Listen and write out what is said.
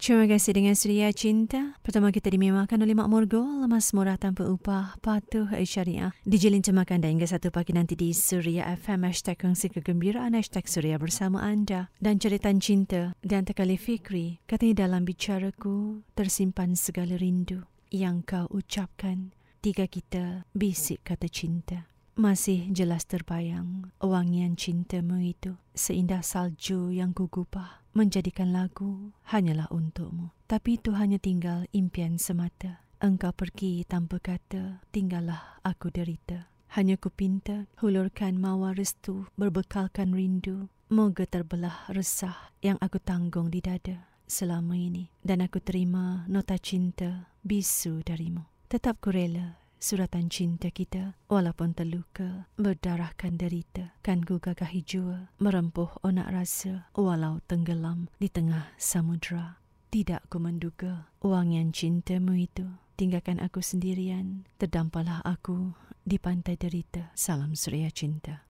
Terima kasih dengan Suria Cinta. Pertama kita dimewahkan oleh Mak Morgol, lemas murah tanpa upah, patuh syariah. Dijelin cemakan dan hingga satu pagi nanti di Suria FM, hashtag kongsi kegembiraan, hashtag Suria bersama anda. Dan cerita cinta dan tekali fikri, katanya dalam bicaraku tersimpan segala rindu yang kau ucapkan. Tiga kita bisik kata cinta. Masih jelas terbayang wangian cintamu itu seindah salju yang gugupah menjadikan lagu hanyalah untukmu. Tapi itu hanya tinggal impian semata. Engkau pergi tanpa kata, tinggallah aku derita. Hanya ku pinta hulurkan mawar restu berbekalkan rindu. Moga terbelah resah yang aku tanggung di dada selama ini. Dan aku terima nota cinta bisu darimu. Tetap ku rela suratan cinta kita walaupun terluka berdarahkan derita kan ku gagahi jua merempuh onak rasa walau tenggelam di tengah samudra tidak ku menduga wangian cintamu itu. Tinggalkan aku sendirian terdampalah aku di pantai derita salam suria cinta